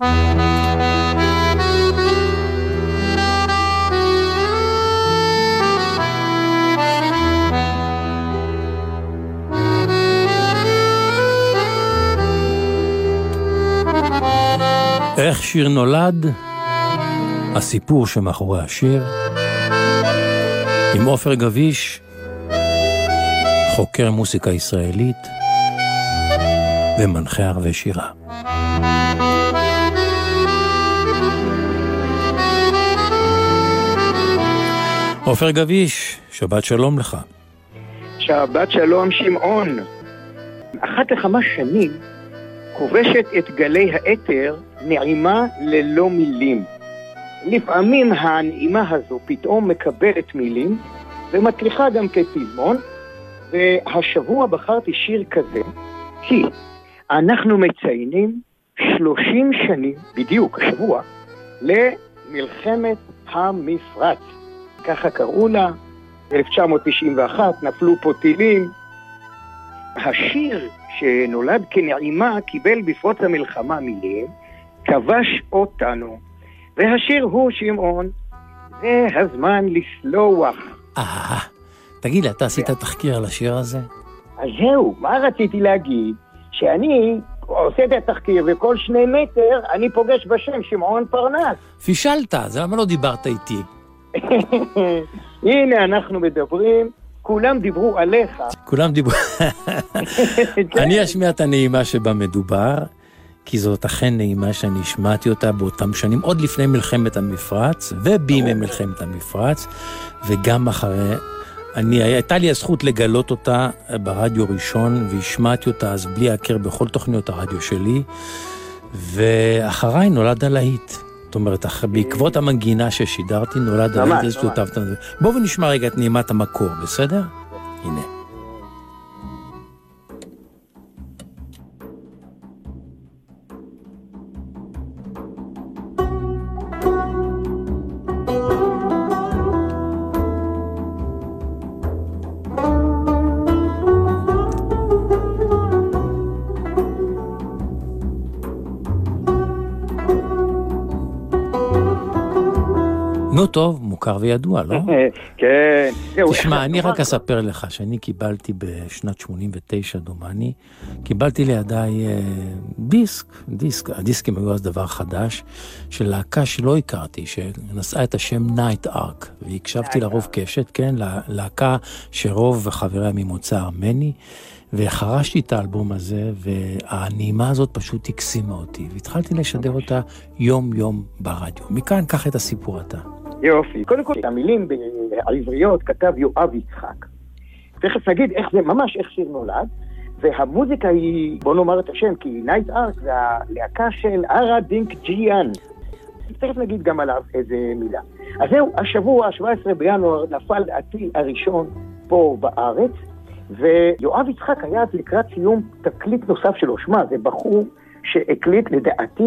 איך שיר נולד? הסיפור שמאחורי השיר. עם עופר גביש, חוקר מוסיקה ישראלית ומנחה ערבי שירה. עופר גביש, שבת שלום לך. שבת שלום שמעון. אחת לכמה שנים כובשת את גלי האתר נעימה ללא מילים. לפעמים הנעימה הזו פתאום מקבלת מילים ומצליחה גם כפזמון, והשבוע בחרתי שיר כזה, כי אנחנו מציינים 30 שנים, בדיוק השבוע, למלחמת המפרץ. ככה קראו לה, 1991, נפלו פה טילים. השיר שנולד כנעימה קיבל בפרוץ המלחמה מילים, כבש אותנו. והשיר הוא, שמעון, זה הזמן לסלוח. אה, תגיד לי, אתה עשית תחקיר על השיר הזה? אז זהו, מה רציתי להגיד? שאני עושה את התחקיר, וכל שני מטר אני פוגש בשם שמעון פרנס. פישלת, אז למה לא דיברת איתי? הנה אנחנו מדברים, כולם דיברו עליך. כולם דיברו... אני אשמיע את הנעימה שבה מדובר, כי זאת אכן נעימה שאני השמעתי אותה באותם שנים, עוד לפני מלחמת המפרץ, ובימי מלחמת המפרץ, וגם אחרי... אני, הייתה לי הזכות לגלות אותה ברדיו ראשון, והשמעתי אותה אז בלי הכר בכל תוכניות הרדיו שלי, ואחריי נולד הלהיט. זאת אומרת, בעקבות המנגינה ששידרתי, נולד הזה שותפת. בואו ונשמע רגע את נעימת המקור, בסדר? הנה. נו טוב, מוכר וידוע, לא? כן. תשמע, אני רק אספר לך שאני קיבלתי בשנת 89, דומני, קיבלתי לידיי אה, דיסק, דיסק, הדיסקים היו אז דבר חדש, של להקה שלא הכרתי, שנשאה את השם Night Ark, והקשבתי לרוב קשב, כן, להקה שרוב חבריה ממוצא ארמני. וחרשתי את האלבום הזה, והנעימה הזאת פשוט הקסימה אותי, והתחלתי לשדר אותה יום-יום ברדיו. מכאן, קח את הסיפור אתה. יופי. קודם כל, את המילים העבריות כתב יואב יצחק. תכף נגיד איך זה, ממש איך שיר נולד, והמוזיקה היא, בוא נאמר את השם, כי Night Ark זה הלהקה של ארה דינקג'יאן. תכף נגיד גם עליו איזה מילה. אז זהו, השבוע, 17 בינואר, נפל הטיל הראשון פה בארץ, ויואב יצחק היה אז לקראת סיום תקליט נוסף שלו. שמע, זה בחור שהקליט לדעתי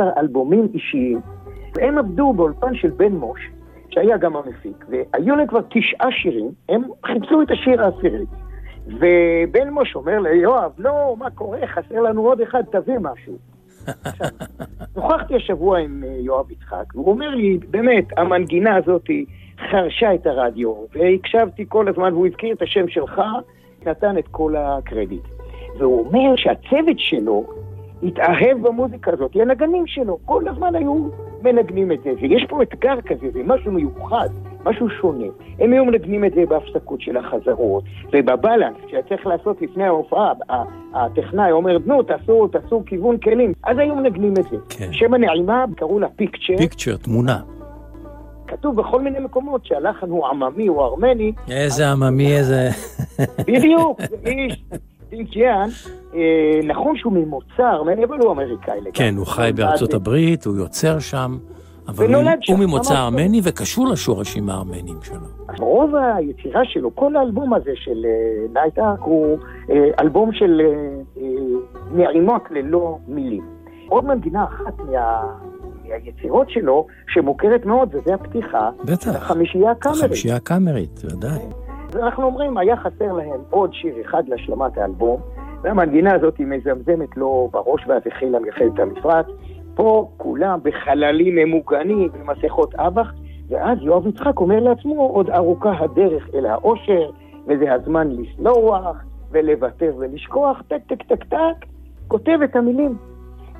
12-13 אלבומים אישיים. והם עבדו באולפן של בן מוש, שהיה גם המפיק, והיו להם כבר תשעה שירים, הם חיפשו את השיר העשירי. ובן מוש אומר ליואב, לא, מה קורה, חסר לנו עוד אחד, תביא משהו. נוכחתי השבוע עם אה, יואב יצחק, והוא אומר לי, באמת, המנגינה הזאת חרשה את הרדיו, והקשבתי כל הזמן, והוא הזכיר את השם שלך, נתן את כל הקרדיט. והוא אומר שהצוות שלו התאהב במוזיקה הזאת, הנגנים שלו, כל הזמן היו מנגנים את זה, ויש פה אתגר כזה, זה משהו מיוחד, משהו שונה. הם היו מנגנים את זה בהפסקות של החזרות, ובבלנס, שהיה צריך לעשות לפני ההופעה, הטכנאי אומר, נו, תעשו, תעשו כיוון כלים, אז היו מנגנים את זה. כן. שם הנעימה, קראו לה פיקצ'ר. פיקצ'ר, תמונה. כתוב בכל מיני מקומות שהלחן הוא עממי או ארמני. איזה עממי, איזה... בדיוק, איש דינקג'יאן, אה, נכון שהוא ממוצא ארמני, אבל הוא אמריקאי לגמרי. כן, הוא חי בארצות הברית, הוא יוצר שם. אבל הוא, ממוצא ארמני וקשור לשורשים הארמנים שלו. רוב היצירה שלו, כל האלבום הזה של Night אה, Ark הוא אה, אלבום של נעימות ללא מילים. עוד מנגינה אחת מה... מהיצירות שלו, שמוכרת מאוד, וזה הפתיחה. בטח. החמישייה הקאמרית. החמישייה הקאמרית, ודאי. ואנחנו אומרים, היה חסר להם עוד שיר אחד להשלמת האלבום, והמנגינה הזאת היא מזמזמת לו בראש ואז החלה מלחמת המפרץ. פה כולם בחללים ממוגנים, במסכות אב"ח, ואז יואב יצחק אומר לעצמו, עוד ארוכה הדרך אל האושר, וזה הזמן לסלוח, ולוותר ולשכוח, טק טק טק טק, כותב את המילים.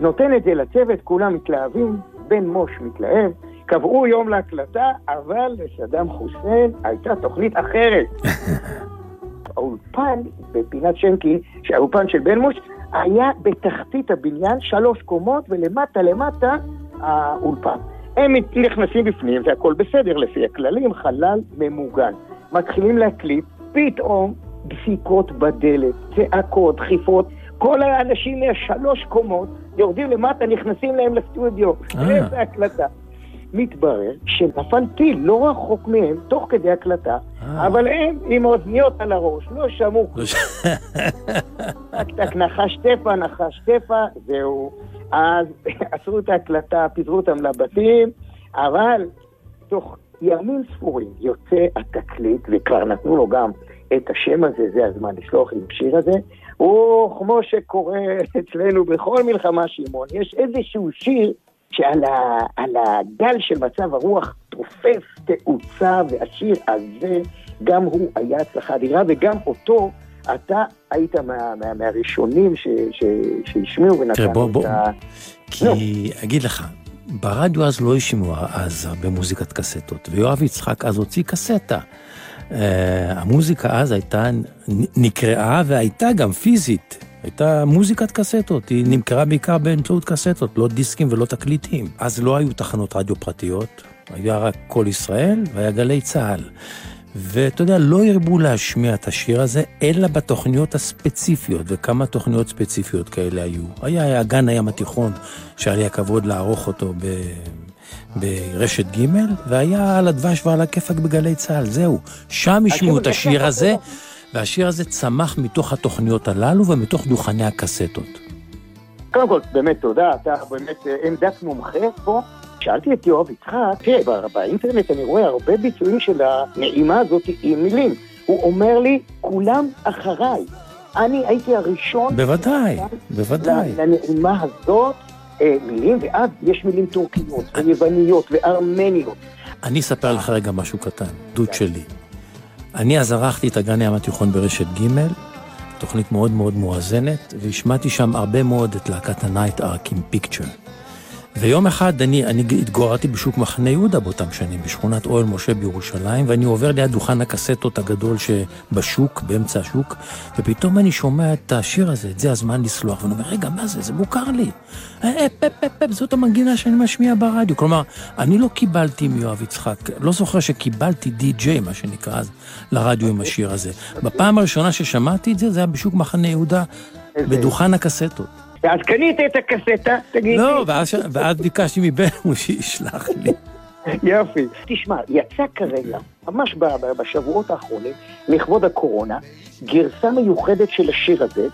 נותן את זה לצוות, כולם מתלהבים, בן מוש מתלהב, קבעו יום להקלטה, אבל לסדאם חוסיין הייתה תוכנית אחרת. האולפן בפינת שנקי, שהאולפן של בן מוש, היה בתחתית הבניין, שלוש קומות, ולמטה למטה האולפן. הם נכנסים בפנים, זה הכל בסדר לפי הכללים, חלל ממוגן. מתחילים להקליט, פתאום דפיקות בדלת, צעקות, דחיפות, כל האנשים מהשלוש קומות יורדים למטה, נכנסים להם לסטודיו. אה. איזה הקלטה. מתברר שנפל טיל לא רחוק מהם, תוך כדי הקלטה, אה. אבל הם עם אוזניות על הראש, לא שמעו. לא טק טק, נחש טפה, נחש טפה, זהו. אז עשו את ההקלטה, פיזרו אותם לבתים, אבל תוך ימים ספורים יוצא התקליט, וכבר נתנו לו גם את השם הזה, זה הזמן לשלוח עם השיר הזה. הוא, כמו שקורה אצלנו בכל מלחמה, שמעון, יש איזשהו שיר שעל ה, הגל של מצב הרוח תופס תאוצה, והשיר הזה, גם הוא היה הצלחה אדירה, וגם אותו אתה היית מה, מה, מהראשונים שהשמיעו ונתנו בוא, בוא. את ה... כי no. אגיד לך, ברדיו אז לא השמיעו אז הרבה מוזיקת קסטות, ויואב יצחק אז הוציא קסטה. Uh, המוזיקה אז הייתה, נקראה והייתה גם פיזית. הייתה מוזיקת קסטות, היא נמכרה בעיקר באמצעות קסטות, לא דיסקים ולא תקליטים. אז לא היו תחנות רדיו פרטיות, היה רק קול ישראל והיה גלי צה"ל. ואתה יודע, לא הרבו להשמיע את השיר הזה, אלא בתוכניות הספציפיות, וכמה תוכניות ספציפיות כאלה היו. היה אגן הים התיכון, שהיה לי הכבוד לערוך אותו ב... ברשת ג', והיה על הדבש ועל הכיפאק בגלי צה"ל, זהו. שם השמיעו את השיר הזה, והשיר הזה צמח מתוך התוכניות הללו ומתוך דוכני הקסטות. קודם כל, באמת תודה, אתה באמת אה, עמדת מומחה פה. שאלתי את יואב יצחק, תראה, באינטרנט אני רואה הרבה ביצועים של הנעימה הזאת עם מילים. הוא אומר לי, כולם אחריי. אני הייתי הראשון... בוודאי, בוודאי. לנעימה הזאת, אה, מילים, ואז יש מילים טורקיות, ויווניות, וארמניות. אני אספר לך רגע משהו קטן, דוד שלי. אני אז ערכתי את הגן ים התיכון ברשת ג', תוכנית מאוד מאוד מואזנת, והשמעתי שם הרבה מאוד את להקת הנייט ארק עם פיקצ'ר. ויום אחד אני, אני התגוררתי בשוק מחנה יהודה באותם שנים, בשכונת אוהל משה בירושלים, ואני עובר ליד דוכן הקסטות הגדול שבשוק, באמצע השוק, ופתאום אני שומע את השיר הזה, את זה הזמן לסלוח, ואני אומר, רגע, מה זה? זה מוכר לי. אה, אה, פפ, פפ, פפ, זאת המנגינה שאני משמיע ברדיו. כלומר, אני לא קיבלתי מיואב יצחק, לא זוכר שקיבלתי די-ג'יי, מה שנקרא אז, לרדיו עם השיר הזה. בפעם הראשונה ששמעתי את זה, זה היה בשוק מחנה יהודה, בדוכן הקסטות. אז קנית את הקסטה, תגיד לא, לי. לא, ואז ביקשתי מבן שישלח לי. יופי. תשמע, יצא כרגע, ממש בשבועות האחרונים, לכבוד הקורונה, גרסה מיוחדת של השיר הזה,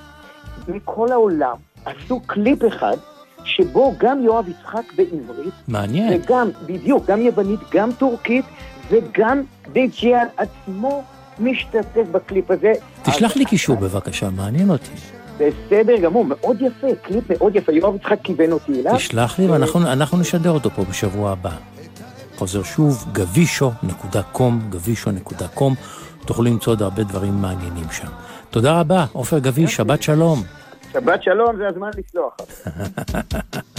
מכל העולם עשו קליפ אחד, שבו גם יואב יצחק בעברית, מעניין. וגם, בדיוק, גם יוונית, גם טורקית, וגם דינקג'יאן עצמו משתתף בקליפ הזה. תשלח לי קישור בבקשה, מעניין אותי. בסדר גמור, מאוד יפה, קליפ מאוד יפה, יואב יצחק כיוון אותי אליו. תשלח לי ואנחנו נשדר אותו פה בשבוע הבא. חוזר שוב, גבישו.קום, גבישו.קום, תוכלו למצוא עוד הרבה דברים מעניינים שם. תודה רבה, עופר גביש, שבת שלום. שבת שלום, זה הזמן לסלוח.